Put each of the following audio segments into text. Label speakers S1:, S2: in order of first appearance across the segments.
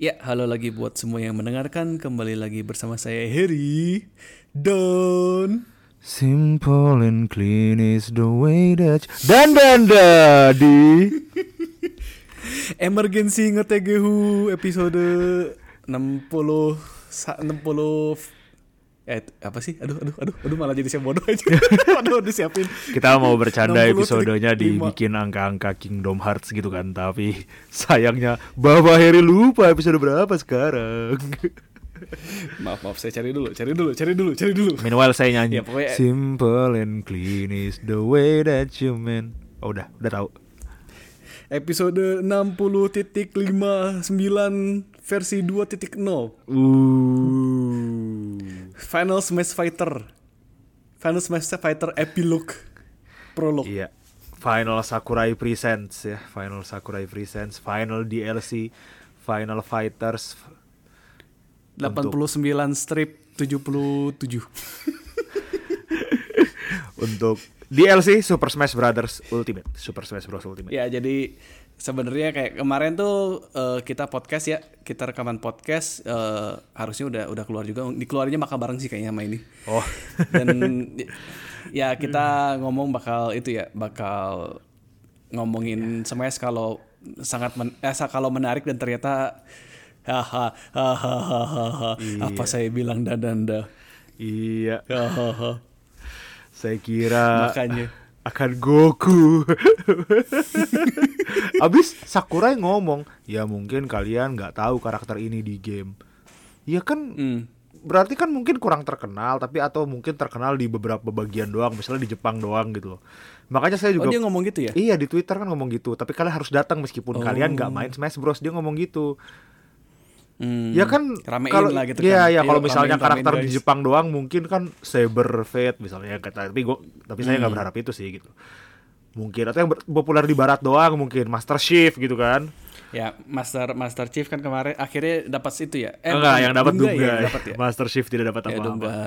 S1: Ya, halo lagi buat semua yang mendengarkan. Kembali lagi bersama saya Harry Don.
S2: Simple and clean is the way that dan dan di
S1: Emergency ngetegehu episode 60 sa- 60 eh apa sih? Aduh aduh aduh aduh malah jadi saya bodoh aja. aduh udah siapin.
S2: kita mau bercanda
S1: 60
S2: episodenya dibikin angka-angka Kingdom Hearts gitu kan tapi sayangnya Bapak Heri lupa episode berapa sekarang
S1: Maaf maaf saya cari dulu, cari dulu, cari dulu, cari dulu.
S2: Meanwhile saya nyanyi
S1: Ya, pokoknya-
S2: Simple and clean is the way that you mean Oh udah, udah tahu
S1: Episode 60.59 versi 2.0
S2: Uh,
S1: Final Smash Fighter. Final Smash Fighter Epilogue Prolog
S2: Iya. Final Sakurai Presents ya. Final Sakurai Presents Final DLC Final Fighters.
S1: 89 strip 77
S2: untuk DLC Super Smash Brothers Ultimate. Super Smash Bros. Ultimate.
S1: Ya jadi sebenarnya kayak kemarin tuh eh, kita podcast ya Kita rekaman podcast eh, Harusnya udah udah keluar juga. Dikeluarinnya maka bareng sih kayaknya sama ini.
S2: Oh.
S1: Dan ya kita ngomong bakal itu ya Bakal ngomongin Smash kalau sangat men eh, kalau menarik dan ternyata haha haha haha apa saya bilang dadanda
S2: Iya.
S1: Hahaha
S2: Saya kira
S1: makanya.
S2: akan Goku. Abis Sakurai ngomong Ya mungkin kalian nggak tahu karakter ini di game. Ya kan
S1: Hmm.
S2: Berarti kan mungkin kurang terkenal Tapi atau mungkin terkenal di beberapa bagian doang Misalnya di Jepang doang gitu loh. Makanya saya
S1: oh
S2: juga
S1: dia ngomong gitu ya?
S2: Iya di Twitter kan ngomong gitu Tapi kalian harus datang meskipun kalian nggak main Smash Bros Dia ngomong gitu
S1: Hmm,
S2: Ya kan
S1: ramein
S2: kalau
S1: lah gitu
S2: Iya
S1: kan.
S2: ya kalau
S1: Ayo,
S2: misalnya
S1: ramein,
S2: karakter
S1: ramein,
S2: di. Jepang doang mungkin kan Saber Fate misalnya kata tapi gua tapi saya
S1: Hmm.
S2: nggak berharap itu sih gitu. Mungkin atau yang ber- populer di barat doang mungkin Master Chief gitu kan.
S1: Ya, Master Master Chief kan kemarin akhirnya dapat itu ya.
S2: Enggak,
S1: bukan,
S2: yang dapat
S1: Dunga ya, dapat ya.
S2: Master Chief tidak dapat
S1: Ya,
S2: apa-apa.
S1: Dunga.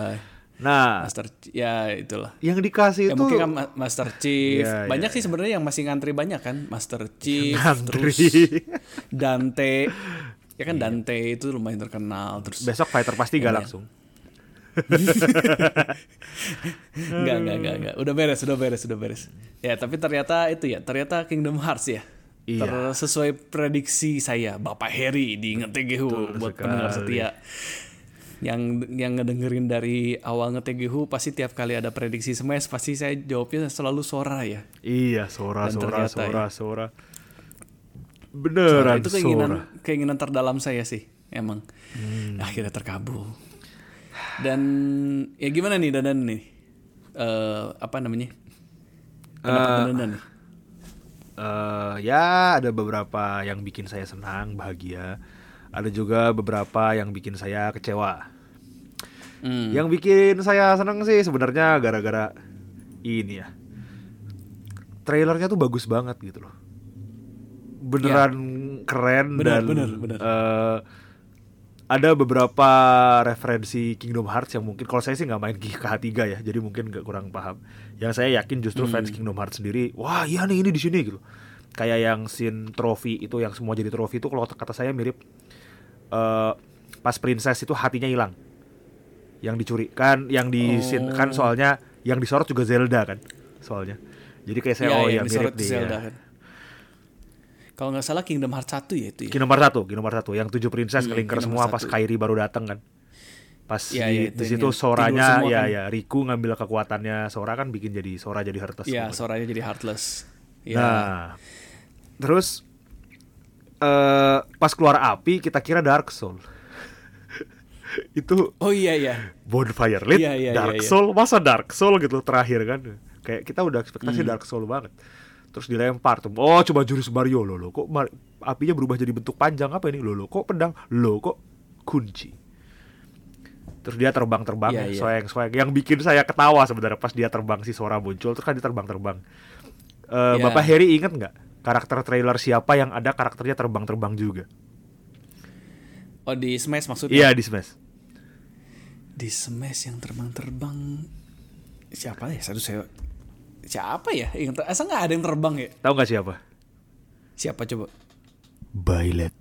S2: nah,
S1: Master ya itulah.
S2: yang dikasih
S1: Ya
S2: itu
S1: mungkin kan Ma- Master Chief.
S2: Iya,
S1: banyak
S2: iya,
S1: sih sebenarnya yang masih ngantri banyak kan. Master Chief,
S2: Ngantri.
S1: terus Dante. Ya kan Dante itu lumayan terkenal terus.
S2: besok fighter pasti
S1: Iya,
S2: gak
S1: iya.
S2: langsung.
S1: Enggak, enggak, enggak, enggak. Udah beres, udah beres, udah beres. Ya, tapi ternyata itu ya, ternyata Kingdom Hearts ya.
S2: Iya.
S1: Ter- sesuai prediksi saya, Bapak Harry di Ngetegehu buat
S2: sekali.
S1: pendengar setia. Yang yang ngedengerin dari awal Ngetegehu pasti tiap kali ada prediksi Smash pasti saya jawabnya selalu Sora ya.
S2: Iya, Sora,
S1: Dan
S2: Sora,
S1: ternyata
S2: Sora,
S1: ya.
S2: Sora. Beneran
S1: itu
S2: Sora.
S1: keinginan keinginan terdalam saya sih, emang.
S2: Hmm.
S1: Akhirnya terkabul. Dan ya gimana nih Dadan nih? Eh apa namanya? Pendapat Dadan nih?
S2: eh ya ada beberapa yang bikin saya senang, bahagia. Ada juga beberapa yang bikin saya kecewa.
S1: Hmm.
S2: Yang bikin saya senang sih sebenarnya gara-gara ini ya. Trailernya tuh bagus banget gitu loh. Beneran keren
S1: Bener,
S2: dan
S1: bener, bener.
S2: eh, ada beberapa referensi Kingdom Hearts yang mungkin kalau saya sih nggak main KH3 ya, jadi mungkin nggak kurang paham. Yang saya yakin justru fans
S1: Hmm.
S2: Kingdom Hearts sendiri, wah iya nih ini di sini gitu. Kayak yang scene trofi itu yang semua jadi trofi itu kalau kata saya mirip eh, pas princess itu hatinya hilang. Yang dicuri kan, yang di scene kan
S1: Oh.
S2: soalnya yang disorot juga Zelda kan, soalnya. Jadi kayak saya
S1: Iya,
S2: oh
S1: yang
S2: ya mirip dia.
S1: Zelda kan. Kalau nggak salah Kingdom Hearts 1 ya itu ya.
S2: Kingdom Hearts 1, Kingdom Hearts 1 yang tujuh princess
S1: Hmm,
S2: kelingker semua pas
S1: 1.
S2: Kairi baru datang kan. Pas
S1: Iya,
S2: di,
S1: iya,
S2: di
S1: itu
S2: situ
S1: yang
S2: Soranya ya
S1: kan.
S2: ya Riku ngambil kekuatannya Sora kan bikin jadi Sora jadi Heartless.
S1: Iya,
S2: pokoknya.
S1: suaranya jadi heartless. Iya.
S2: Nah, terus eh pas keluar api kita kira Dark Soul. Itu
S1: Oh iya iya.
S2: Bonfire Lit,
S1: Iya, iya,
S2: Dark
S1: iya, iya.
S2: Soul, masa Dark Soul gitu terakhir kan? Kayak kita udah ekspektasi
S1: Hmm.
S2: Dark Soul banget. Terus dilempar tuh, oh coba jurus Mario loh, loh kok mar- apinya berubah jadi bentuk panjang apa ini loh, loh kok pedang, loh kok kunci. Terus dia terbang-terbang,
S1: Iya, iya.
S2: soeng-soeng. Yang bikin saya ketawa sebenarnya pas dia terbang si Sora muncul, terus kan dia terbang-terbang. Eh,
S1: Iya.
S2: Bapak Harry inget nggak karakter trailer siapa yang ada karakternya terbang-terbang juga?
S1: Oh di Smash maksudnya?
S2: Iya di Smash.
S1: Di Smash yang terbang-terbang siapa ya? Satu saya siapa ya? Yang ter- Asa nggak ada yang terbang ya?
S2: Tahu nggak siapa?
S1: Siapa coba?
S2: Bailet.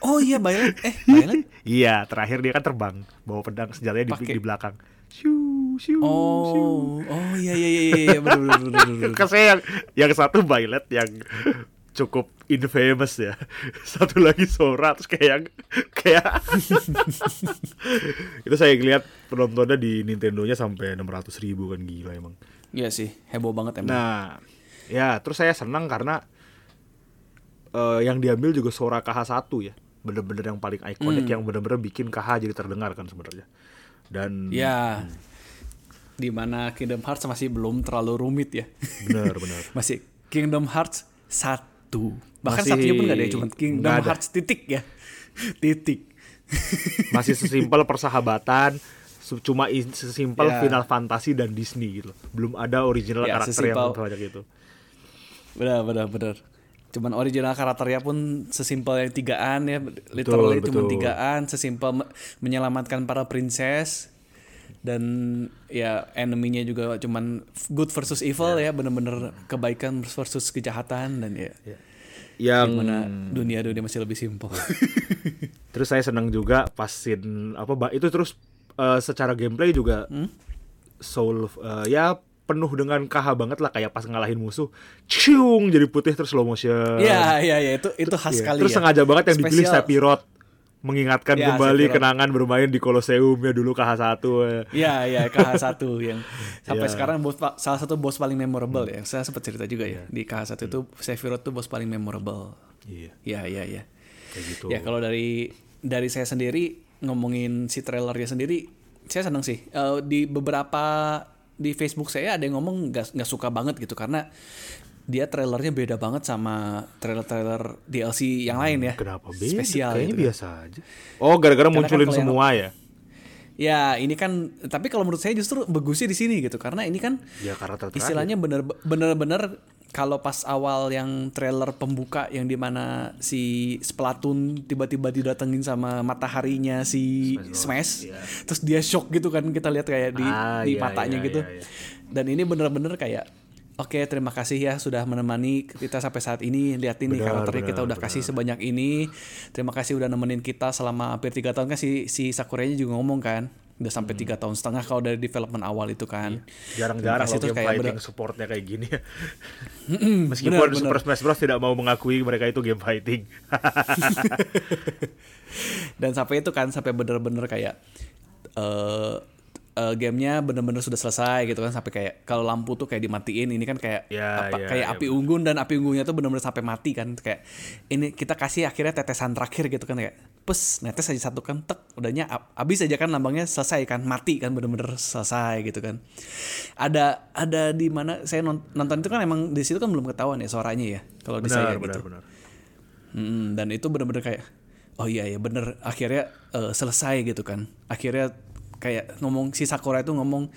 S1: Oh iya Bailet. Eh Bailet?
S2: iya terakhir dia kan terbang bawa pedang senjatanya di, di belakang. shoo, shoo, oh, shoo.
S1: oh iya iya iya iya benar
S2: benar benar. yang yang satu Bailet yang cukup infamous ya. Satu lagi Sora terus kayak yang kayak itu saya ngeliat penontonnya di Nintendo-nya sampai 600 ribu kan gila emang.
S1: Iya sih, heboh banget emang.
S2: Nah, ya terus saya senang karena eh, yang diambil juga Sora KH1 ya. Bener-bener yang paling ikonik
S1: Hmm.
S2: yang bener-bener bikin KH jadi terdengar kan sebenarnya. Dan
S1: Ya. Di mana Kingdom Hearts masih belum terlalu rumit ya.
S2: bener bener.
S1: masih Kingdom Hearts 1. Bahkan
S2: Masih
S1: satunya pun nggak ada, cuma Kingdom
S2: ada.
S1: Hearts titik ya. titik.
S2: Masih sesimpel persahabatan, cuma sesimpel
S1: Ya.
S2: Final Fantasy dan Disney gitu. Belum ada original
S1: Ya,
S2: karakter yang
S1: sesimpel-
S2: banyak itu.
S1: Benar, benar, benar. Cuman original karakternya pun sesimpel yang tigaan ya, literally
S2: Betul,
S1: cuma
S2: betul.
S1: tigaan, sesimpel me- menyelamatkan para princess dan ya enemy-nya juga cuman good versus evil ya, bener-bener kebaikan versus kejahatan dan ya
S2: Yang
S1: mana dunia-dunia masih lebih simpel.
S2: terus saya senang juga pas scene apa itu terus eh, secara gameplay juga
S1: Hmm?
S2: soul eh, ya penuh dengan KH banget lah kayak pas ngalahin musuh ciung jadi putih terus slow motion
S1: Iya, iya, iya itu itu khas
S2: Iya.
S1: sekali
S2: terus
S1: ya.
S2: sengaja banget yang dipilih
S1: Spesial.
S2: Sephiroth mengingatkan
S1: Ya,
S2: kembali
S1: Sephiroth.
S2: kenangan bermain di Colosseum ya dulu KH1 ya.
S1: Iya, iya KH1 yang sampai
S2: Iya.
S1: sekarang bos salah satu bos paling memorable ya. Saya sempat cerita juga ya di KH1 itu Sephiroth tuh bos paling memorable.
S2: Iya,
S1: Iya, iya, iya.
S2: kayak gitu.
S1: Ya kalau dari dari saya sendiri ngomongin si trailernya sendiri, saya seneng sih. Eh, di beberapa di Facebook saya ada yang ngomong nggak suka banget gitu karena dia trailernya beda banget sama trailer-trailer DLC yang lain ya.
S2: Kenapa beda?
S1: Spesial
S2: Kayaknya
S1: gitu kan.
S2: biasa aja. Oh, gara-gara
S1: Karena kan
S2: munculin
S1: yang-
S2: semua ya.
S1: Ya ini kan, tapi kalau menurut saya justru bagusnya di sini gitu karena ini kan
S2: Ya terakhir.
S1: istilahnya bener bener-bener kalau pas awal yang trailer pembuka yang di mana si Splatoon tiba-tiba didatengin sama mataharinya si Smash, terus dia shock gitu kan kita lihat kayak di
S2: Ah,
S1: di
S2: iya,
S1: matanya
S2: iya,
S1: gitu
S2: iya, iya.
S1: dan ini bener-bener kayak Oke, terima kasih ya sudah menemani kita sampai saat ini. Lihat ini
S2: Benar,
S1: karakternya kita
S2: benar,
S1: udah kasih sebanyak ini. Terima kasih udah nemenin kita selama hampir tiga tahun kan si si Sakuranya juga ngomong kan, udah sampai tiga tahun setengah kalau dari development awal itu kan.
S2: Jarang-jarang
S1: Terima kasih
S2: loh game
S1: kayak
S2: fighting
S1: bener-
S2: supportnya kayak gini ya. Meskipun
S1: bener,
S2: Super Smash Bros tidak mau mengakui mereka itu game fighting.
S1: dan sampai itu kan sampai bener-bener kayak eh eh, gamenya bener-bener sudah selesai gitu kan sampai kayak kalau lampu tuh kayak dimatiin ini kan kayak
S2: Ya,
S1: apa
S2: ya,
S1: kayak
S2: ya,
S1: api unggun dan api unggunnya tuh bener-bener sampai mati kan kayak ini kita kasih akhirnya tetesan terakhir gitu kan kayak pes netes aja satu kan tek udahnya ab- abis aja kan lambangnya selesai kan mati kan bener-bener selesai gitu kan. Ada ada di mana saya non- nonton itu kan emang di situ kan belum ketahuan ya suaranya ya kalau di saya
S2: benar, benar,
S1: gitu.
S2: benar.
S1: Mm, dan itu bener-bener kayak oh iya ya bener akhirnya eh, selesai gitu kan. Akhirnya kayak ngomong si Sakura itu ngomong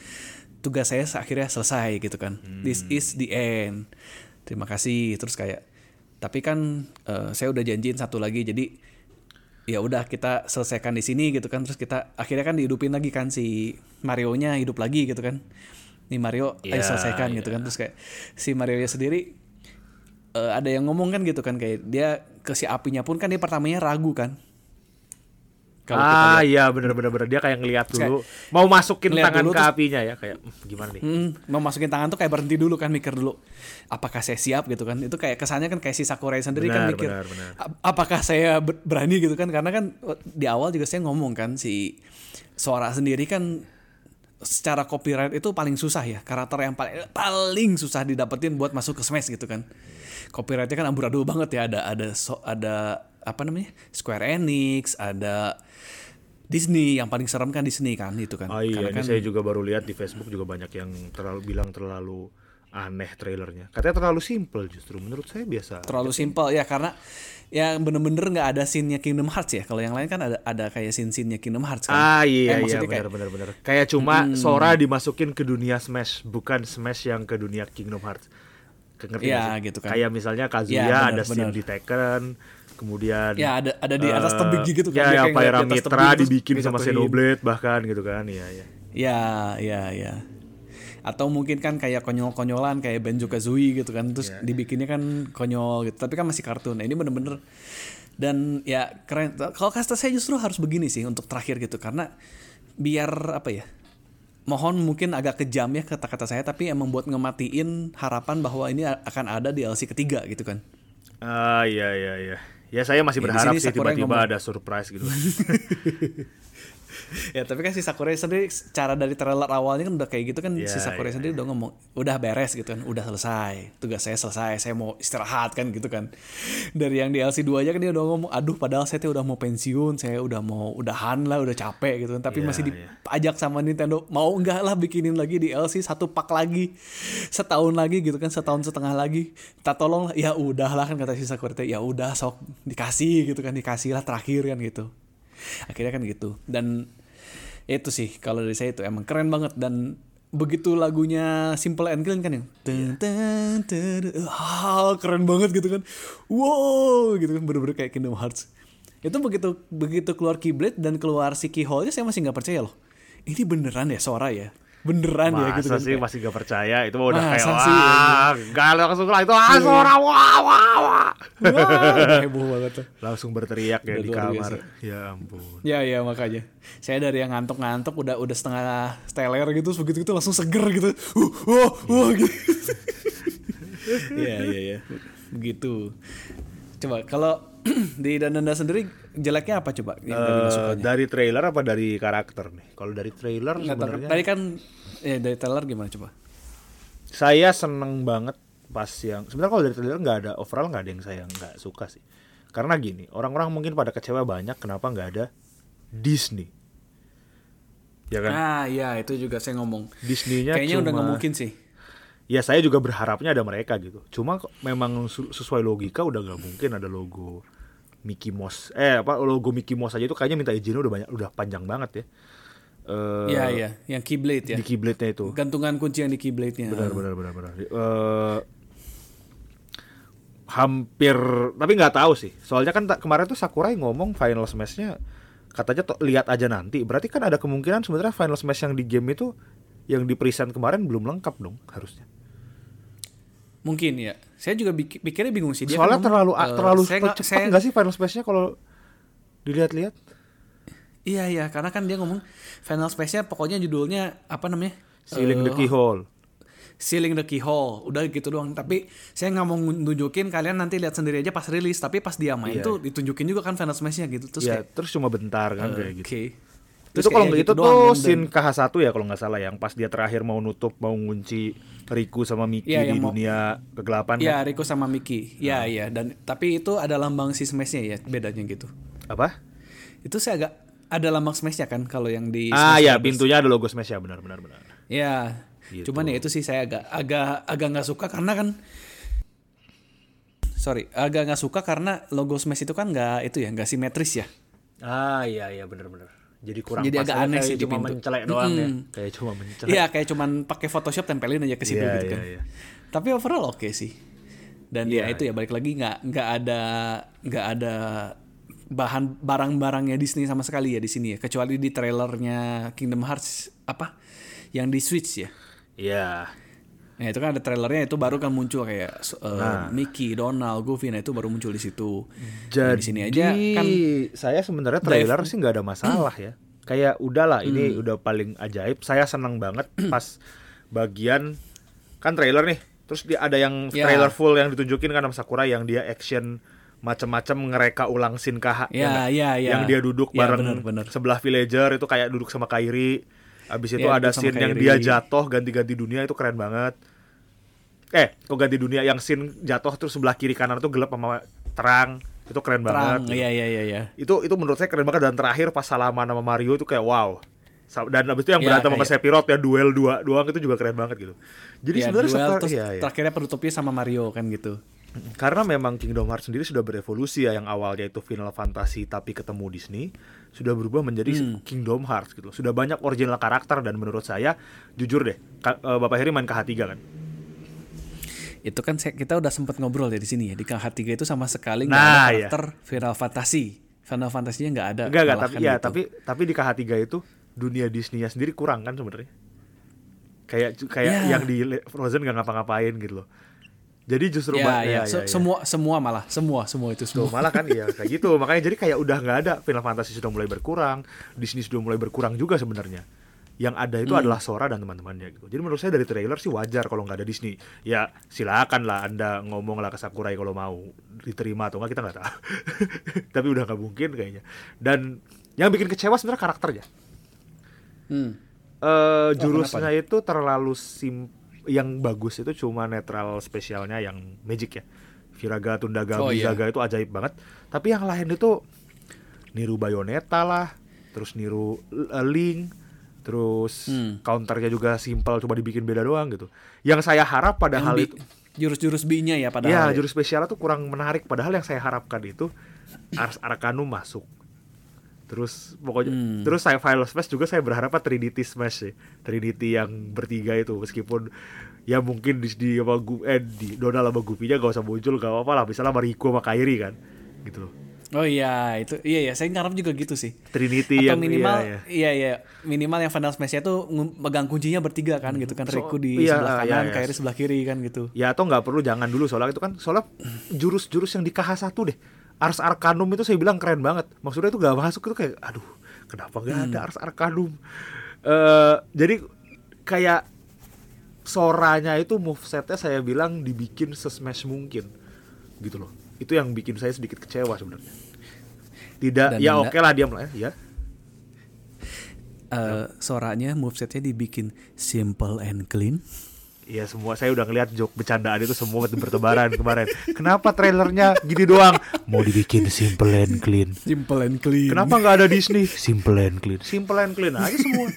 S1: tugas saya akhirnya selesai gitu kan. This is the end. Terima kasih. Terus kayak tapi kan eh, saya udah janjiin satu lagi jadi ya udah kita selesaikan di sini gitu kan. Terus kita akhirnya kan dihidupin lagi kan si Mario-nya hidup lagi gitu kan. Nih Mario ayo
S2: Ya,
S1: selesaikan gitu kan. Terus kayak si Mario-nya sendiri eh, ada yang ngomong kan gitu kan kayak dia ke si apinya pun kan dia pertamanya ragu kan Kalau
S2: ah iya benar benar benar dia kayak ngelihat dulu. Mau masukin tangan
S1: dulu
S2: ke
S1: terus-
S2: apinya ya kayak "Hmm, gimana nih?
S1: Hmm, mau masukin tangan tuh kayak berhenti dulu kan mikir dulu apakah saya siap? gitu kan. Itu kayak kesannya kan kayak si Sakurai sendiri kan
S2: Benar,
S1: mikir
S2: benar, benar.
S1: "Ap- apakah saya ber- berani? gitu kan. Karena kan di awal juga saya ngomong kan si suara sendiri kan secara copyright itu paling susah ya. Karakter yang paling paling susah didapetin buat masuk ke Smash gitu kan. Copyrightnya kan amburadul banget ya. Ada ada so- ada apa namanya Square Enix ada Disney yang paling serem kan Disney kan itu kan
S2: oh iya
S1: Karena
S2: ini
S1: kan
S2: saya juga baru lihat di Facebook juga banyak yang terlalu bilang terlalu aneh trailernya katanya terlalu simple justru menurut saya biasa
S1: terlalu simpel ya karena ya bener-bener nggak ada scene-nya Kingdom Hearts ya kalau yang lain kan ada ada kayak scene-scene-nya Kingdom Hearts kan
S2: Ah
S1: Eh,
S2: iya iya
S1: maksudnya
S2: benar
S1: kayak- Hmm.
S2: benar benar. Kayak cuma Sora dimasukin ke dunia Smash, bukan Smash yang ke dunia Kingdom Hearts. Ngerti
S1: Iya,
S2: sih?
S1: gitu kan.
S2: Kayak misalnya Kazuya
S1: Iya, benar,
S2: ada scene
S1: benar.
S2: di Tekken, kemudian
S1: Ya, ada- ada di atas
S2: eh,
S1: tebing gitu kan,
S2: Ya, yang
S1: ngeliat
S2: Pyra Mitra dibikin sama. Xenoblade bahkan gitu kan. Iya iya.
S1: ya ya ya atau mungkin kan kayak konyol-konyolan kayak Benjo Kazooie gitu kan terus
S2: Iya.
S1: dibikinnya kan konyol gitu tapi kan masih kartun nah ini bener-bener Dan ya keren. Kalau kasta saya justru harus begini sih untuk terakhir gitu karena biar apa ya? Mohon mungkin agak kejam ya kata-kata saya tapi emang buat ngematiin harapan bahwa ini akan ada di LC ketiga gitu kan.
S2: Ah iya iya iya. Ya saya masih
S1: Ya,
S2: berharap sih tiba-tiba ada surprise gitu.
S1: ya tapi kan si Sakurai sendiri cara dari trailer awalnya kan udah kayak gitu kan
S2: Iya,
S1: si Sakurai
S2: iya,
S1: sendiri udah ngomong udah beres gitu kan udah selesai tugas saya selesai saya mau istirahat kan gitu kan. Dari yang di LC 2 aja kan dia udah ngomong aduh padahal saya tuh udah mau pensiun saya udah mau udahan lah udah capek gitu kan. Tapi
S2: Iya,
S1: masih
S2: iya.
S1: dipajak sama Nintendo mau enggak lah bikinin lagi di LC satu pak lagi setahun lagi gitu kan setahun setengah lagi. Tak tolong lah. Ya udahlah kan kata si Sakurai teh, ya udah sok dikasih gitu kan dikasih lah terakhir kan gitu akhirnya kan gitu. Dan itu sih kalau dari saya itu emang keren banget. Dan begitu lagunya Simple and Clean kan yang ten, ten, ten, ah, keren banget gitu kan. Wow gitu kan. Bener-bener kayak Kingdom Hearts. Itu begitu begitu keluar Keyblade dan keluar si keyhole-nya saya masih nggak percaya loh. Ini beneran ya Sora ya beneran ya gitu
S2: Masa
S1: kan
S2: sih
S1: Kayak-
S2: masih gak percaya itu mah udah
S1: Masa
S2: kayak
S1: sih, Iya.
S2: wah enggak langsung lah itu ah suara wah wah wah
S1: Wah, heboh banget tuh
S2: langsung berteriak ya
S1: Udah
S2: di kamar
S1: biasa.
S2: ya ampun
S1: Ya ya makanya saya dari yang ngantuk-ngantuk udah udah setengah teler gitu begitu itu langsung seger gitu. Uh, wah, wah gitu. Iya iya iya. Begitu. Coba kalau di Dananda sendiri jeleknya apa coba yang sukanya?
S2: dari trailer apa dari karakter nih kalau dari trailer
S1: Nggak
S2: sebenarnya
S1: Tadi kan ya dari trailer gimana coba?
S2: saya seneng banget pas yang sebenarnya kalau dari trailer nggak ada overall nggak ada yang saya nggak suka sih karena gini orang-orang mungkin pada kecewa banyak kenapa nggak ada Disney ya kan
S1: Ah iya itu juga saya ngomong.
S2: Disney-nya
S1: Kayaknya udah
S2: cuma-
S1: nggak mungkin sih.
S2: ya saya juga berharapnya ada mereka gitu cuma memang su- sesuai logika udah nggak mungkin ada logo Mickey Mouse. Eh apa logo Mickey Mouse aja itu kayaknya minta izinnya udah banyak udah panjang banget ya. Eh,
S1: Iya iya, yang Keyblade ya.
S2: di keyblade-nya itu.
S1: Gantungan kunci yang di Keyblade-nya.
S2: benar benar benar benar. Eh, hampir tapi nggak tahu sih. Soalnya kan kemarin tuh Sakurai ngomong final smash-nya katanya to- lihat aja nanti. Berarti kan ada kemungkinan sebenarnya final smash yang di game itu yang di present kemarin belum lengkap dong harusnya
S1: Mungkin ya. Saya juga pikirnya bingung sih dia
S2: soalnya
S1: kan
S2: terlalu
S1: eh,
S2: terlalu
S1: saya nggak-
S2: cepat
S1: saya-
S2: nggak sih final smash-nya kalau dilihat-lihat
S1: Iya iya, karena kan dia ngomong final space-nya pokoknya judulnya apa namanya?
S2: Sealing the
S1: Eh,
S2: keyhole
S1: Sealing the keyhole, udah gitu doang. Tapi saya nggak mau nunjukin kalian nanti lihat sendiri aja pas rilis. Tapi pas dia main
S2: Iya.
S1: tuh ditunjukin juga kan final smash-nya gitu. Terus
S2: ya
S1: kayak,
S2: terus cuma bentar kan
S1: eh,
S2: kayak
S1: oke.
S2: gitu
S1: Terus
S2: itu kalau
S1: gitu
S2: itu
S1: doang,
S2: tuh
S1: dan-
S2: scene KH1 ya kalau nggak salah yang pas dia terakhir mau nutup mau ngunci Riku sama Mickey
S1: Iya,
S2: di
S1: mau-
S2: dunia kegelapan
S1: Iya,
S2: kan?
S1: Rico sama Mickey. Iya iya. Dan tapi itu ada lambang si smash-nya ya, bedanya gitu.
S2: apa
S1: Itu saya agak ada lambang smash-nya kan kalau yang di
S2: ah ya
S1: Brothers.
S2: pintunya ada logo Smash ya benar benar benar
S1: Ya,
S2: Gitu.
S1: cuman ya itu sih saya agak agak agak nggak suka karena kan sorry agak nggak suka karena logo Smash itu kan nggak itu ya nggak simetris ya.
S2: ah iya iya benar benar jadi kurang
S1: Jadi
S2: pas
S1: agak aneh sih
S2: cuma mencelek doang ya
S1: Mm-mm.
S2: kayak cuma mencelek
S1: Iya kayak cuman pakai Photoshop tempelin aja ke situ
S2: Iya,
S1: gitu
S2: iya,
S1: kan.
S2: iya.
S1: Tapi overall oke sih. Dan ya
S2: Iya,
S1: itu ya balik lagi nggak nggak ada nggak ada bahan barang-barangnya Disney sama sekali ya di sini ya kecuali di trailernya Kingdom Hearts apa yang di Switch ya.
S2: iya
S1: Nah itu kan ada trailernya itu baru kan muncul kayak uh,
S2: Nah.
S1: Mickey, Donald, Goofy, nah itu baru muncul di situ.
S2: jadi
S1: Nah, di sini aja kan
S2: saya sebenarnya trailer sih nggak ada masalah ya kayak udahlah ini
S1: Hmm.
S2: udah paling ajaib saya senang banget pas bagian kan trailer nih terus dia ada yang
S1: Ya.
S2: trailer full yang ditunjukin kan sama Sakura yang dia action macam-macam ngereka ulang scene KH
S1: Ya,
S2: nggak?
S1: ya, ya.
S2: yang dia duduk
S1: Ya,
S2: bareng
S1: bener, bener.
S2: sebelah villager itu kayak duduk sama Kairi abis itu
S1: Ya,
S2: ada
S1: duduk sama
S2: scene yang dia jatuh ganti-ganti dunia itu keren banget eh kok ganti dunia? Yang scene jatuh terus sebelah kiri kanan tuh gelap sama terang. Itu keren
S1: terang,
S2: banget.
S1: iya iya iya iya.
S2: itu itu menurut saya keren banget. Dan terakhir pas salaman sama Mario itu kayak wow. Dan abis itu yang
S1: Ya,
S2: berantem sama Sephiroth ya duel dua doang itu juga keren banget gitu. Jadi
S1: Ya,
S2: sebenarnya
S1: duel,
S2: setelah-
S1: terus
S2: iya, iya.
S1: terakhirnya penutupnya sama Mario kan gitu.
S2: karena memang Kingdom Hearts sendiri sudah berevolusi ya yang awalnya itu Final Fantasy tapi ketemu Disney sudah berubah menjadi
S1: Hmm.
S2: Kingdom Hearts gitu. Sudah banyak original karakter dan menurut saya jujur deh eh, Bapak Heri main KH3 kan
S1: Itu kan kita udah sempat ngobrol ya di sini ya di KH3 itu sama sekali nggak
S2: Nah,
S1: ada
S2: iya.
S1: karakter Final Fantasy. Final Fantasy-nya nggak ada.
S2: enggak enggak
S1: malah
S2: tapi
S1: kan
S2: ya
S1: gitu.
S2: tapi tapi di KH3 itu dunia Disney-nya sendiri kurang kan sebenarnya kayak kayak
S1: Ya.
S2: yang di Frozen nggak ngapa-ngapain gitu loh Jadi justru
S1: Ya,
S2: ba-
S1: ya, Se- semua semua malah semua semua itu
S2: Tuh,
S1: semua.
S2: malah kan iya kayak gitu. Makanya jadi kayak udah nggak ada Final Fantasy sudah mulai berkurang, Disney sudah mulai berkurang juga sebenarnya. Yang ada itu
S1: Hmm.
S2: adalah Sora dan teman-temannya gitu. Jadi menurut saya dari trailer sih wajar kalau nggak ada Disney. Ya silakan lah Anda ngomong lah ke Sakurai kalau mau diterima atau nggak kita nggak tahu. Tapi udah nggak mungkin kayaknya. Dan yang bikin kecewa sebenarnya karakternya.
S1: Hmm.
S2: Eh
S1: Oh,
S2: jurusnya itu terlalu sim yang bagus itu cuma netral spesialnya yang magic ya. Viraga, Tundaga,
S1: Oh, iya.
S2: Mizaga itu ajaib banget. Tapi yang lain itu niru Bayonetta lah, terus niru uh, Link, terus
S1: Hmm.
S2: counternya juga simpel cuma dibikin beda doang gitu. Yang saya harap pada
S1: Yang
S2: hal
S1: bi-
S2: itu
S1: jurus-jurus B-nya ya
S2: ya
S1: padahal.
S2: jurus spesialnya tuh kurang menarik padahal yang saya harapkan itu Ars Arcanum masuk. Terus pokoknya
S1: Hmm.
S2: terus saya Final Smash juga saya berharap Trinity Smash sih. Trinity yang bertiga itu meskipun ya mungkin di, di apa eh di Donald sama Gupinya gak usah muncul gak apa-apa lah misalnya sama Rico sama Kairi kan gitu loh.
S1: Oh iya, itu iya ya, saya ngarep juga gitu sih.
S2: Trinity
S1: Atau
S2: yang
S1: minimal
S2: iya, iya.
S1: iya iya, minimal yang Final Smash itu megang kuncinya bertiga kan gitu kan
S2: So-
S1: Riku di
S2: iya,
S1: sebelah
S2: iya,
S1: kanan,
S2: iya.
S1: Kairi sebelah kiri kan gitu.
S2: Ya atau nggak perlu jangan dulu soalnya itu kan soalnya jurus-jurus yang di KH1 deh. Ars Arcanum itu saya bilang keren banget. Maksudnya itu gak masuk itu kayak aduh, kenapa gak ada Ars Arcanum? Eh jadi kayak Soranya itu movesetnya saya bilang dibikin sesmash mungkin. Gitu loh. Itu yang bikin saya sedikit kecewa sebenarnya. Tidak,
S1: Dan
S2: ya oke lah dia mulai ya.
S1: Eh suaranya movesetnya dibikin simple and clean.
S2: Iya semua saya udah ngeliat joke bercandaan itu semua bertebaran kemarin. Kenapa trailernya gini doang? Mau dibikin simple and clean.
S1: Simple and clean.
S2: Kenapa nggak ada Disney? Simple and clean. Simple and clean aja semua.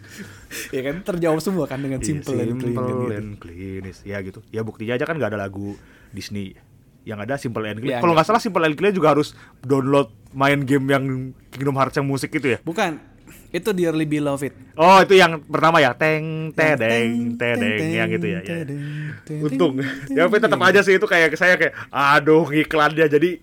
S1: ya kan terjawab semua kan dengan simple,
S2: Iya,
S1: and clean kan
S2: simple
S1: gitu.
S2: and clean. Ya gitu. Ya buktinya aja kan nggak ada lagu Disney. Yang ada simple and clean.
S1: Ya,
S2: Kalau
S1: nggak.
S2: nggak salah simple and clean juga harus download main game yang Kingdom Hearts yang musik itu ya.
S1: Bukan. Itu Dearly Beloved.
S2: Oh itu yang pertama ya teng tedeng tedeng yang gitu ya. ya. Untung. ya tapi tetap aja sih itu kayak saya kayak aduh iklannya jadi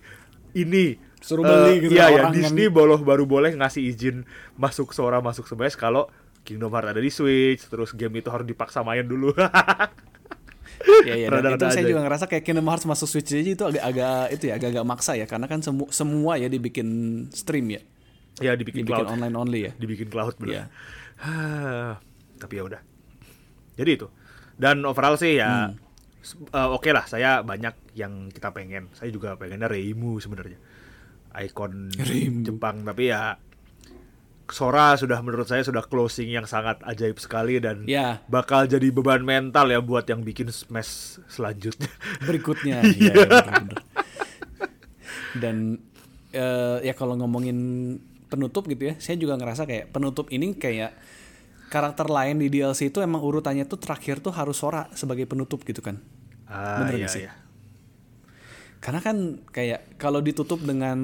S2: ini
S1: Suruh
S2: eh,
S1: beli gitu
S2: Iya ya Disney
S1: yang-
S2: boloh baru boleh ngasih izin masuk Sora masuk Smash kalau Kingdom Hearts ada di Switch terus game itu harus dipaksa main dulu.
S1: ya, ya, dan itu saya
S2: aja.
S1: juga ngerasa kayak Kingdom Hearts masuk Switch aja itu agak-agak itu ya agak-agak maksa ya karena kan semua semua ya dibikin stream ya
S2: ya dibikin,
S1: dibikin
S2: cloud.
S1: online only ya
S2: Dibikin cloud bener.
S1: Iya.
S2: Tapi ya udah. Jadi itu. Dan overall sih ya
S1: Hmm.
S2: eh, oke lah saya banyak yang kita pengen. Saya juga pengennya Reimu sebenarnya. Ikon
S1: Reimu.
S2: Jepang tapi ya Sora sudah menurut saya sudah closing yang sangat ajaib sekali dan
S1: Ya.
S2: bakal jadi beban mental ya buat yang bikin Smash selanjutnya.
S1: berikutnya
S2: Iya.
S1: ya, ya, bener-bener. dan eh, ya kalau ngomongin penutup gitu ya saya juga ngerasa kayak penutup ini kayak karakter lain di DLC itu emang urutannya tuh terakhir tuh harus Sora sebagai penutup gitu kan
S2: Ah,
S1: Bener
S2: iya,
S1: sih?
S2: iya.
S1: Karena kan kayak kalau ditutup dengan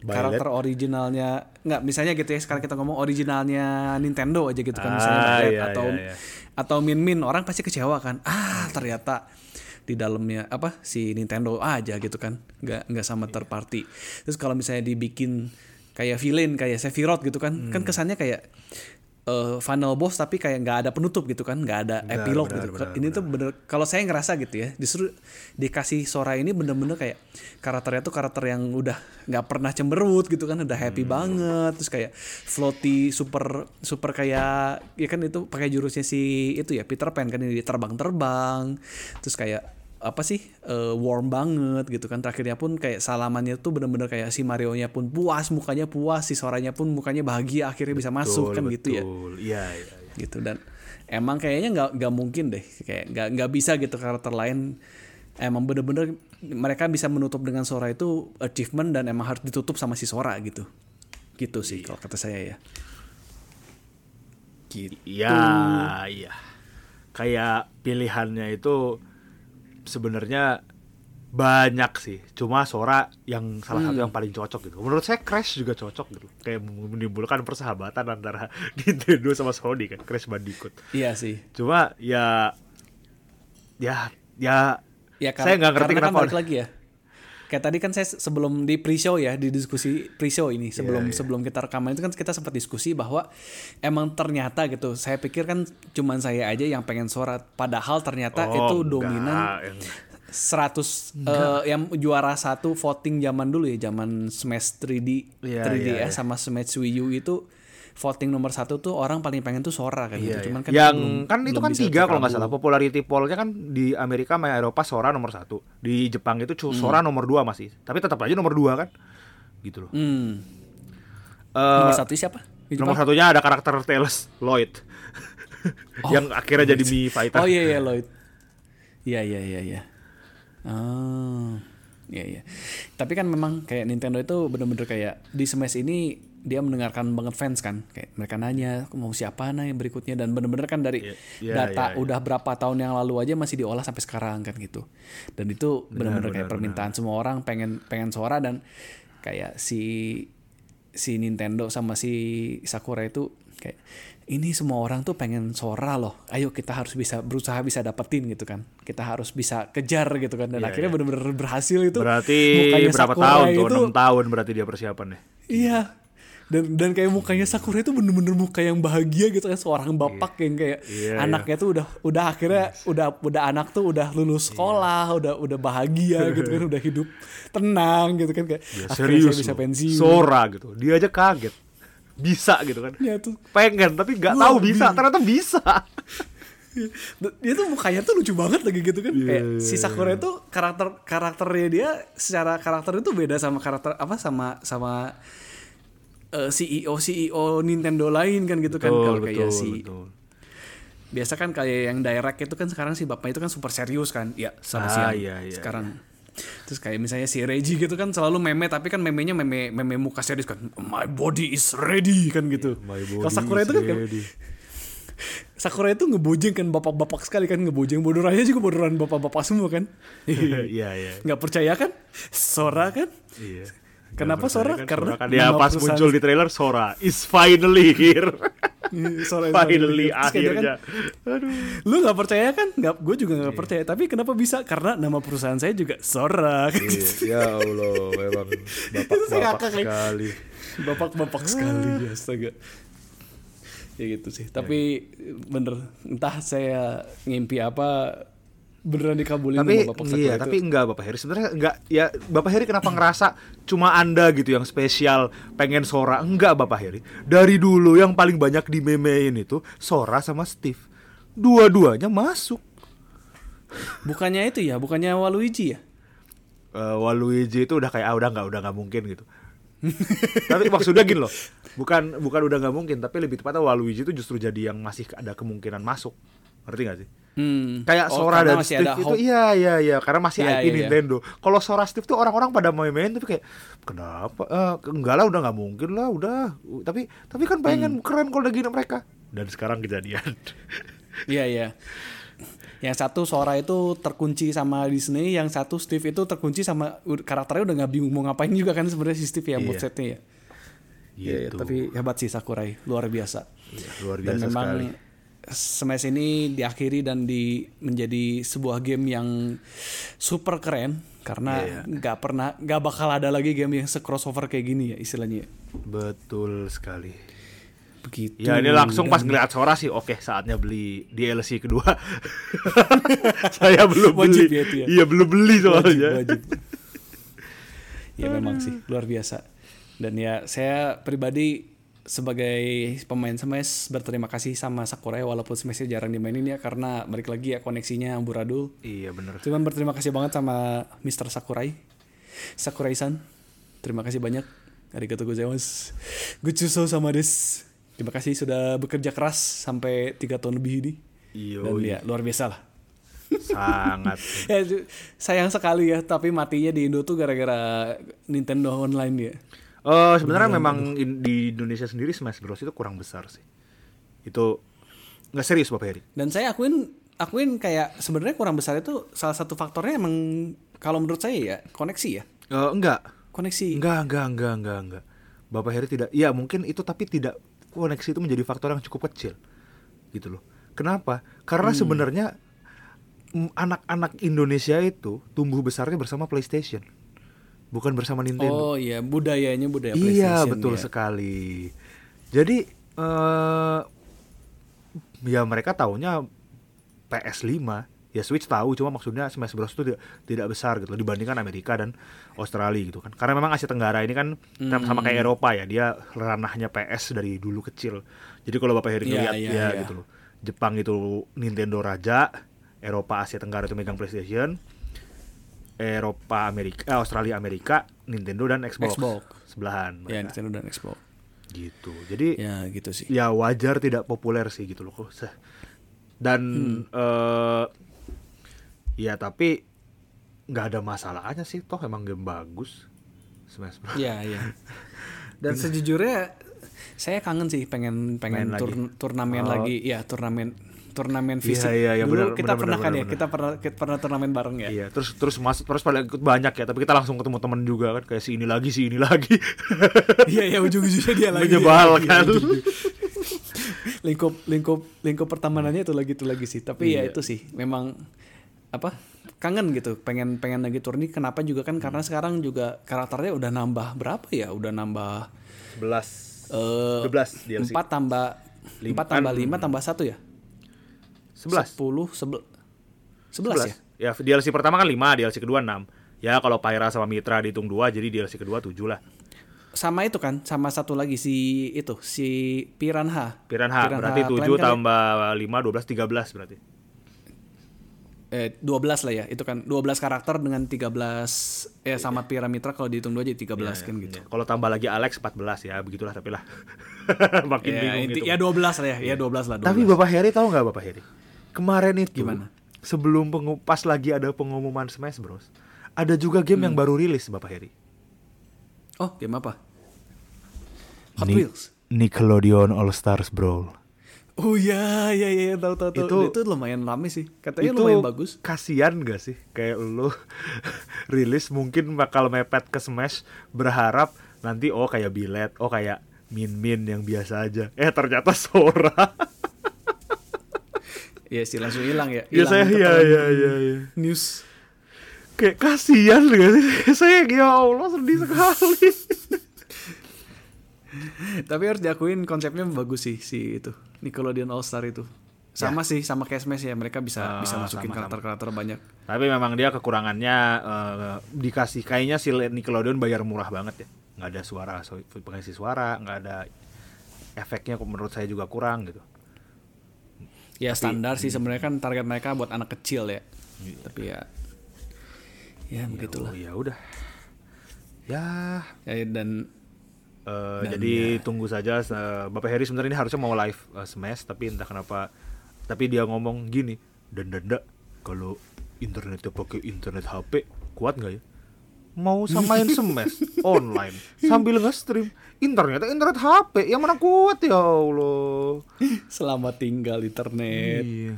S1: karakter originalnya nggak misalnya gitu ya sekarang kita ngomong originalnya Nintendo aja gitu kan misalnya
S2: Ah,
S1: Violet
S2: iya,
S1: atau
S2: iya, iya.
S1: atau Min Min orang pasti kecewa kan ah ternyata di dalamnya apa si Nintendo aja gitu kan nggak nggak sama third party terus kalau misalnya dibikin kayak villain kayak Sephiroth gitu kan kan
S2: Hmm.
S1: kesannya kayak eh, final boss tapi kayak nggak ada penutup gitu kan nggak ada
S2: Benar,
S1: epilog
S2: benar,
S1: gitu
S2: benar,
S1: ini tuh bener kalau saya ngerasa gitu ya justru dikasih Sora ini bener-bener kayak karakternya tuh karakter yang udah nggak pernah cemberut gitu kan udah
S2: Hmm.
S1: happy banget terus kayak floaty super super kayak ya kan itu pakai jurusnya si itu ya Peter Pan kan ini terbang-terbang terus kayak apa sih eh, warm banget gitu kan. Terakhirnya pun kayak salamannya tuh bener-bener kayak si Mario nya pun puas mukanya puas si Soranya pun mukanya bahagia akhirnya bisa masuk
S2: Betul,
S1: kan gitu ya.
S2: betul. Iya, iya, iya.
S1: gitu dan emang kayaknya nggak nggak mungkin deh kayak nggak nggak bisa gitu karakter lain. Emang bener-bener mereka bisa menutup dengan Sora itu achievement dan emang harus ditutup sama si Sora gitu. Gitu sih kalau kata saya ya. Gitu.
S2: Iya, iya. Kayak pilihannya itu sebenarnya banyak sih. Cuma Sora yang salah satu
S1: Hmm.
S2: yang paling cocok gitu. Menurut saya Crash juga cocok gitu. Kayak menimbulkan persahabatan antara Nintendo sama Sony kan, Crash Bandicoot.
S1: iya sih
S2: Cuma ya ya ya
S1: ya
S2: saya nggak ngerti
S1: kan
S2: kenapa
S1: balik lagi ya kayak tadi kan saya sebelum di pre-show ya di diskusi pre-show ini sebelum
S2: Iya, iya.
S1: sebelum kita rekaman itu kan kita sempat diskusi bahwa emang ternyata gitu saya pikir kan cuman saya aja yang pengen Sora padahal ternyata
S2: Oh,
S1: itu
S2: enggak,
S1: dominan
S2: yang-
S1: 100 eh, yang juara satu voting zaman dulu ya, zaman Smash 3D,
S2: Iya,
S1: 3DS
S2: iya, iya.
S1: sama Smash Wii U itu voting nomor satu tuh orang paling pengen tuh Sora kan gitu.
S2: Iya,
S1: Cuman
S2: iya.
S1: kan
S2: yang
S1: belum-
S2: kan itu kan tiga kalau nggak salah popularity pollnya kan di Amerika sama Eropa Sora nomor satu di Jepang itu Sora nomor dua masih tapi tetap aja nomor dua kan gitu loh
S1: Hmm.
S2: Eh,
S1: Nomor satu siapa? Di
S2: nomor satunya ada karakter Tails Lloyd yang akhirnya jadi Mii Fighter
S1: Oh iya iya Lloyd. Iya iya iya iya. Oh. Iya iya. Tapi kan memang kayak Nintendo itu bener-bener kayak di Smash ini dia mendengarkan banget fans kan. Kayak mereka nanya mau siapa nih yang berikutnya dan bener-bener kan dari
S2: Iya, iya,
S1: data
S2: iya, iya.
S1: udah berapa tahun yang lalu aja masih diolah sampai sekarang kan gitu. Dan itu bener-bener kayak permintaan semua orang pengen pengen Sora dan kayak si si Nintendo sama si Sakura itu kayak ini semua orang tuh pengen Sora loh. Ayo kita harus bisa berusaha bisa dapetin gitu kan. Kita harus bisa kejar gitu kan. Dan
S2: Iya,
S1: akhirnya
S2: iya.
S1: bener-bener berhasil itu.
S2: berarti berapa
S1: Sakura
S2: tahun tuh
S1: itu
S2: enam tahun berarti dia persiapan deh
S1: Iya. Dan dan kayak mukanya Sakura itu bener-bener muka yang bahagia gitu kan. Seorang bapak yang kayak
S2: Iya,
S1: anaknya tuh udah udah akhirnya udah udah anak tuh udah lulus sekolah, udah udah bahagia gitu kan, udah hidup tenang gitu kan kayak
S2: Ya,
S1: akhirnya
S2: serius
S1: bisa pensiun.
S2: Sora gitu. Dia aja kaget. Bisa gitu kan.
S1: Ya tuh.
S2: Pengen tapi nggak tahu bisa. Ternyata bisa.
S1: Dia tuh mukanya tuh lucu banget lagi gitu kan.
S2: Iya,
S1: kayak
S2: iya,
S1: si Sakura itu karakter karakternya dia secara karakter itu beda sama karakter apa sama sama eh, CEO CEO Nintendo lain kan gitu kan. Kalau kayak si
S2: betul.
S1: biasa kan kayak yang direct itu kan sekarang si bapaknya itu kan super serius kan. Ya sama
S2: Ah,
S1: siang.
S2: iya, iya,
S1: sekarang. terus kayak misalnya si Reggie gitu kan selalu meme tapi kan memenya meme meme muka serius kan. My body is ready kan gitu.
S2: My
S1: kalau Sakura itu kan
S2: ready.
S1: Sakura itu ngebojeng kan bapak-bapak sekali kan ngebojeng bodorannya juga bodoran bapak-bapak semua kan.
S2: Iya iya.
S1: nggak percaya kan? Sora kan?
S2: Iya.
S1: Kenapa Sora?
S2: kan,
S1: Karena
S2: kan dia
S1: nama
S2: pas muncul di trailer Sora is finally here.
S1: Sora
S2: finally
S1: Terus kayak dia kan,
S2: akhirnya. Aduh.
S1: lu nggak percaya kan? Nggak gue juga nggak percaya. Tapi kenapa bisa? Karena nama perusahaan saya juga Sora.
S2: Iya, ya Allah, memang bapak-bapak sekali.
S1: bapak-bapak sekali ya astaga. Ya gitu sih. Tapi bener entah saya ngimpi apa beneran dikabulin
S2: Tapi
S1: sama bapak
S2: iya, tapi enggak Bapak Heri. Sebenarnya enggak ya Bapak Heri kenapa ngerasa cuma Anda gitu yang spesial pengen Sora? Enggak Bapak Heri. Dari dulu yang paling banyak di memein itu Sora sama Steve. Dua-duanya masuk.
S1: bukannya itu ya bukannya Waluigi ya
S2: Eh, Waluigi itu udah kayak ah udah nggak udah nggak mungkin gitu. tapi maksudnya gini loh, bukan bukan udah nggak mungkin, tapi lebih tepatnya Waluigi itu justru jadi yang masih ada kemungkinan masuk, ngerti gak sih?
S1: Hmm.
S2: Kayak
S1: Oh,
S2: Sora dan Steve itu
S1: hope.
S2: iya iya iya karena masih
S1: Iya,
S2: IP
S1: iya, iya.
S2: Nintendo. Kalau Sora Steve tuh orang-orang pada main-main tapi kayak kenapa? Eh, enggak lah udah nggak mungkin lah udah. Tapi tapi kan pengen
S1: Hmm.
S2: keren kalau gini mereka. Dan sekarang kejadian.
S1: Iya iya. Yang satu Sora itu terkunci sama Disney, yang satu Steve itu terkunci sama karakternya udah nggak bingung mau ngapain juga kan sebenarnya si Steve ya
S2: Iya.
S1: mood setnya ya. Iya, iya,
S2: Gitu.
S1: tapi hebat sih Sakurai, luar biasa.
S2: Iya, luar
S1: dan
S2: biasa
S1: memang
S2: sekali.
S1: Smash ini diakhiri dan di menjadi sebuah game yang super keren
S2: Iya,
S1: karena nggak pernah nggak bakal ada lagi game yang se-crossover kayak gini ya istilahnya.
S2: Betul sekali.
S1: Begitu.
S2: Ya ini langsung pas ngeliat Sora sih oke saatnya beli DLC kedua. Saya belum
S1: Wajib
S2: beli.
S1: ya itu ya?
S2: Iya belum beli
S1: wajib,
S2: soalnya.
S1: wajib. ya memang sih luar biasa. Dan ya saya pribadi sebagai pemain Smash berterima kasih sama Sakurai walaupun Smashnya jarang dimainin ya karena balik lagi ya koneksinya amburadul.
S2: Iya bener.
S1: Cuman berterima kasih banget sama Mr. Sakurai. Sakurai-san. Terima kasih banyak. Arigatou gozaimasu. Gochuso sama des. Terima kasih sudah bekerja keras sampai tiga tahun lebih ini.
S2: Iya.
S1: Dan ya luar biasa lah.
S2: Sangat.
S1: ya, sayang sekali ya, tapi matinya di Indo tuh gara-gara Nintendo Online ya.
S2: Eh sebenarnya memang in- di Indonesia sendiri Smash Bros itu kurang besar sih. Itu nggak serius Bapak Heri.
S1: Dan saya akuin akuin kayak sebenarnya kurang besar itu salah satu faktornya emang kalau menurut saya ya koneksi ya.
S2: Eh enggak.
S1: Koneksi.
S2: Enggak, enggak, enggak, enggak, enggak. Bapak Heri tidak. Iya, mungkin itu tapi tidak koneksi itu menjadi faktor yang cukup kecil. Gitu loh. Kenapa? Karena sebenarnya mm, anak-anak Indonesia itu tumbuh besarnya bersama PlayStation. Bukan bersama Nintendo.
S1: Oh iya, budayanya budaya
S2: iya,
S1: PlayStation.
S2: betul
S1: ya.
S2: sekali. Jadi eh ya mereka taunya PS5 Ya Switch tahu, cuma maksudnya Smash Bros itu tidak, tidak besar gitu dibandingkan Amerika dan Australia gitu kan. Karena memang Asia Tenggara ini kan sama
S1: Hmm.
S2: kayak Eropa ya, dia ranahnya PS dari dulu kecil. Jadi kalau Bapak Heri
S1: Iya,
S2: lihat
S1: iya,
S2: ya
S1: iya.
S2: gitu loh. Jepang itu Nintendo raja, Eropa Asia Tenggara itu megang PlayStation, Eropa Amerika, eh, Australia Amerika, Nintendo dan Xbox.
S1: Xbox.
S2: Sebelahan.
S1: Ya. Nintendo dan Xbox.
S2: Gitu. Jadi
S1: Ya gitu sih.
S2: ya wajar tidak populer sih gitu loh Dan eh ya tapi nggak ada masalahnya sih toh emang game bagus. Smash Bros.
S1: Iya, iya. Dan sejujurnya saya kangen sih pengen pengen
S2: Main
S1: tur-
S2: lagi.
S1: turnamen
S2: Oh.
S1: lagi, ya turnamen turnamen
S2: Iya,
S1: fisik.
S2: iya, iya,
S1: Dulu
S2: benar,
S1: kita pernah kan ya, kita pernah kita pernah turnamen bareng ya.
S2: Iya, terus terus masuk terus pada ikut banyak ya, tapi kita langsung ketemu temen juga kan kayak si ini lagi si ini lagi.
S1: Iya, iya ujung-ujungnya dia lagi.
S2: Menyebalkan.
S1: Iya, iya. lingkup lingkup lingkup pertemanannya itu lagi itu lagi sih. Tapi ya
S2: Iya.
S1: itu sih memang apa? kangen gitu pengen pengen lagi turni kenapa juga kan
S2: Hmm.
S1: karena sekarang juga karakternya udah nambah berapa ya udah nambah
S2: 11
S1: eh
S2: 12 DLC.
S1: empat tambah empat tambah
S2: kan-
S1: lima tambah satu ya
S2: 11.
S1: sepuluh sebel sebelas ya
S2: 11. Ya, DLC pertama kan 5, DLC kedua 6. Ya kalau Pyra sama Mitra dihitung 2 jadi DLC kedua 7 lah.
S1: sama itu kan sama satu lagi si itu si Piranha
S2: Piranha, berarti
S1: Clan
S2: 7
S1: kan ya?
S2: tambah 5 12 13 berarti.
S1: eh 12 lah ya itu kan 12 karakter dengan 13 ya sama Piramitra kalau dihitung dua jadi 13 kan gitu
S2: Ya, Kalau tambah lagi Alex 14 ya, begitulah tapi lah. Makin
S1: ya,
S2: bingung
S1: inti,
S2: gitu.
S1: ya 12 lah ya ya 12 lah 12.
S2: Tapi Bapak Heri tahu nggak Bapak Heri? Kemarin itu
S1: Gimana?
S2: sebelum pas lagi ada pengumuman Smash Bros. Ada juga game
S1: Hmm.
S2: yang baru rilis Bapak Heri.
S1: oh game apa Hot
S2: Ni-
S1: Wheels
S2: Nickelodeon All Stars Brawl.
S1: oh ya ya ya tahu tahu tahu
S2: Itu-
S1: itu, lumayan rame sih katanya lumayan bagus
S2: kasihan gak sih kayak lu rilis mungkin bakal mepet ke Smash berharap nanti oh kayak bilet oh kayak min min yang biasa aja eh ternyata Sora
S1: Iya sih langsung hilang ya.
S2: Ya
S1: hilang
S2: saya
S1: keterangan
S2: ya ya ya ya
S1: news.
S2: Kayak kasihan gak sih. Saya ya Allah sedih sekali.
S1: Tapi harus diakuin konsepnya bagus sih si itu. Nickelodeon All Star itu. Sama sih sama kayak Smash ya. Mereka bisa
S2: Ah,
S1: bisa masukin karakter-karakter banyak.
S2: tapi memang dia kekurangannya eh, dikasih kayaknya si Nickelodeon bayar murah banget ya. Nggak ada suara so, pengisi suara nggak ada efeknya menurut saya juga kurang gitu
S1: Ya standar sih sebenarnya kan target mereka buat anak kecil ya. Tapi ya ya begitulah.
S2: Oh, ya udah. Ya.
S1: Ya, dan
S2: Eh,
S1: Dan
S2: jadi tunggu saja eh, Bapak Heri sebenarnya ini harusnya mau live eh, Smash tapi entah kenapa tapi dia ngomong gini dan danda kalau internetnya pakai internet HP kuat nggak ya mau samain Smash online sambil nge-stream internetnya internet HP yang mana kuat ya Allah
S1: selamat tinggal internet.
S2: iya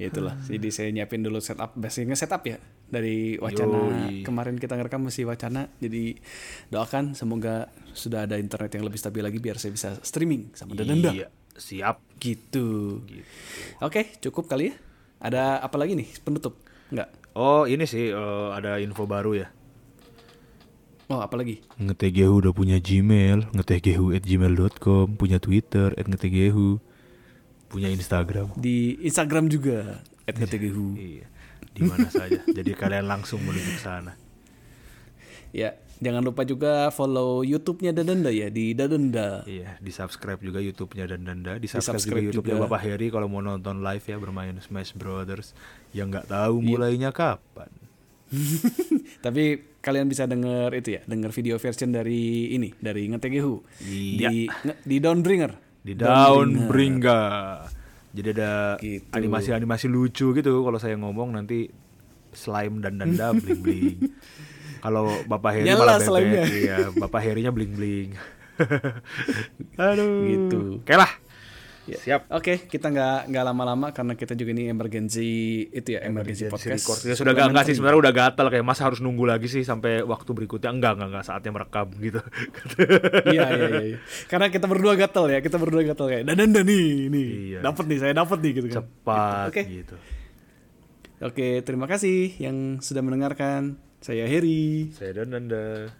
S1: Ya itulah. Jadi saya nyiapin dulu setup, basicnya setup ya dari wacana
S2: Yoi.
S1: kemarin kita ngerekam masih wacana. Jadi doakan semoga sudah ada internet yang lebih stabil lagi biar saya bisa streaming sama Dadanda.
S2: iya siap
S1: Gitu.
S2: gitu
S1: Oke, cukup kali ya. Ada apa lagi nih penutup? Enggak.
S2: Oh ini sih eh, ada info baru ya
S1: Oh, apa lagi?
S2: Ngetegehu udah punya Gmail, ngetegehu at gmail.com, punya Twitter at ngetegehu, punya Instagram.
S1: Di Instagram juga @gtghu.
S2: Iya, di mana saja. Jadi kalian langsung menuju ke sana.
S1: Ya, jangan lupa juga follow YouTube-nya Dadanda ya di Dadanda.
S2: Iya, di subscribe juga YouTube-nya dan Danda, di subscribe,
S1: Di-subscribe
S2: juga YouTube-nya. Bapak Heri kalau mau nonton live ya bermain Smash Brothers yang nggak tahu mulainya kapan.
S1: Tapi kalian bisa denger itu ya, denger video version dari ini, dari Ngetegehu.
S2: Iya.
S1: Di nge- di Downbringer.
S2: Di Downbringa. Jadi ada
S1: Gitu.
S2: animasi-animasi lucu gitu kalau saya ngomong nanti slime dan danda bling bling. kalau Bapak Heri
S1: Nyala
S2: malah bebek, iya, Bapak Herinya bling bling. Aduh.
S1: Gitu.
S2: Oke lah.
S1: Ya.
S2: Siap.
S1: Oke, kita nggak nggak lama-lama karena kita juga ini emergency itu ya, emergency, podcast.
S2: record. Ya sudah gak, enggak sih sebenarnya udah gatel kayak masa harus nunggu lagi sih sampai waktu berikutnya enggak enggak enggak saatnya merekam gitu.
S1: iya, iya, iya, iya. Karena kita berdua gatel ya, kita berdua gatel kayak Dadanda nih, nih.
S2: Iya.
S1: Dapat nih, saya dapat nih gitu kan.
S2: Cepat
S1: Oke.
S2: gitu.
S1: Oke, terima kasih yang sudah mendengarkan. Saya Heri.
S2: Saya dan Nanda.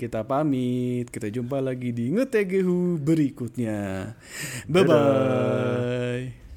S1: Kita pamit. Kita jumpa lagi di Ngetegehu berikutnya. Bye bye.